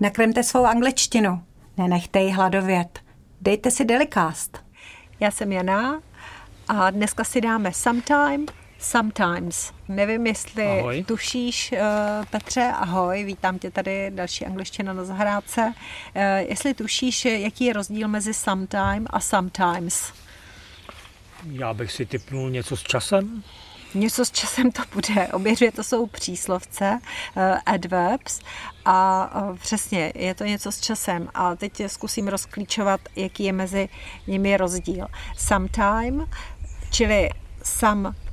Nakremte svou angličtinu. Nenechte ji hladovět. Dejte si Delicast. Já jsem Jana a dneska si dáme Sometime, Sometimes. Nevím, jestli Ahoj. tušíš, uh, Petře, ahoj, vítám tě tady, další angličtina na zahrádce. Uh, jestli tušíš, jaký je rozdíl mezi sometime a sometimes? Já bych si typnul něco s časem. Něco s časem to bude. Obě dvě to jsou příslovce, uh, adverbs a uh, přesně, je to něco s časem. A teď zkusím rozklíčovat, jaký je mezi nimi rozdíl. Sometime, čili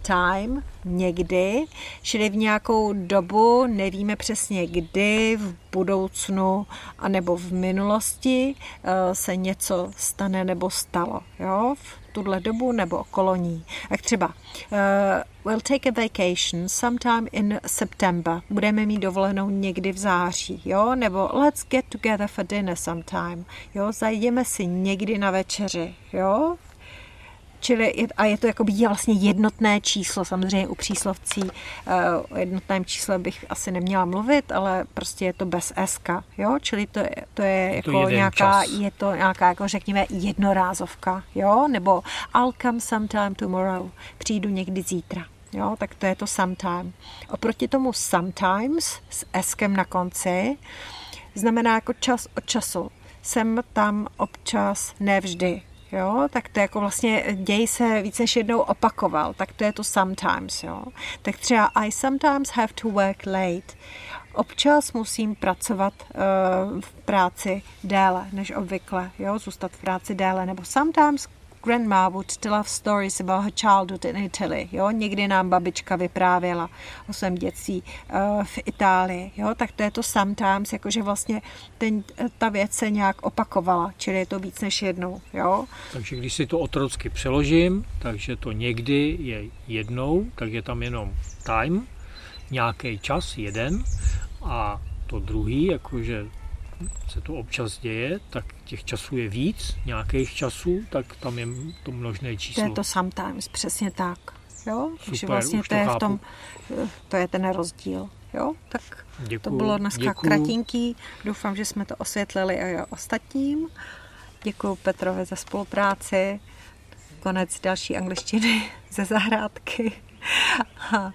sometime, někdy, čili v nějakou dobu, nevíme přesně kdy, v budoucnu anebo v minulosti uh, se něco stane nebo stalo. Jo? V tuhle dobu nebo okolo ní. Jak třeba uh, we'll take a vacation sometime in September. Budeme mít dovolenou někdy v září, jo? Nebo let's get together for dinner sometime. Jo? Zajdeme si někdy na večeři, jo? Čili je, a je to jakoby vlastně jednotné číslo, samozřejmě u příslovcí uh, o jednotném čísle bych asi neměla mluvit, ale prostě je to bez SK, jo, čili to, je- to je to jako jeden nějaká, čas. je to nějaká, jako řekněme, jednorázovka, jo, nebo I'll come sometime tomorrow, přijdu někdy zítra. Jo, tak to je to sometime. Oproti tomu sometimes s eskem na konci znamená jako čas od času. Jsem tam občas, nevždy. Jo, tak to jako vlastně děj se více než jednou opakoval, tak to je to sometimes, jo. Tak třeba I sometimes have to work late. Občas musím pracovat uh, v práci déle než obvykle, jo, zůstat v práci déle, nebo sometimes grandma would tell us stories about her childhood in Italy. Jo? Někdy nám babička vyprávěla o svém dětství uh, v Itálii. Jo? Tak to je to sometimes, jakože vlastně ten, ta věc se nějak opakovala, čili je to víc než jednou. Jo? Takže když si to otrocky přeložím, takže to někdy je jednou, tak je tam jenom time, nějaký čas, jeden, a to druhý, jakože se to občas děje, tak těch časů je víc, nějakých časů, tak tam je to množné To číslo. je to sometimes, přesně tak. Jo? Takže Super, vlastně už to to je v tom, eh, to je ten rozdíl. Jo? Tak to Děkuju, bylo dneska děkuju. kratinký. Doufám, že jsme to osvětlili i ostatním. Děkuji Petrovi za spolupráci. Konec další angličtiny ze zahrádky. A, uh,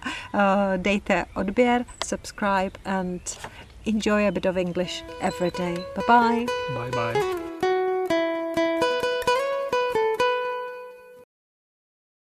dejte odběr, subscribe and enjoy a bit of English every day. Bye bye. Bye bye.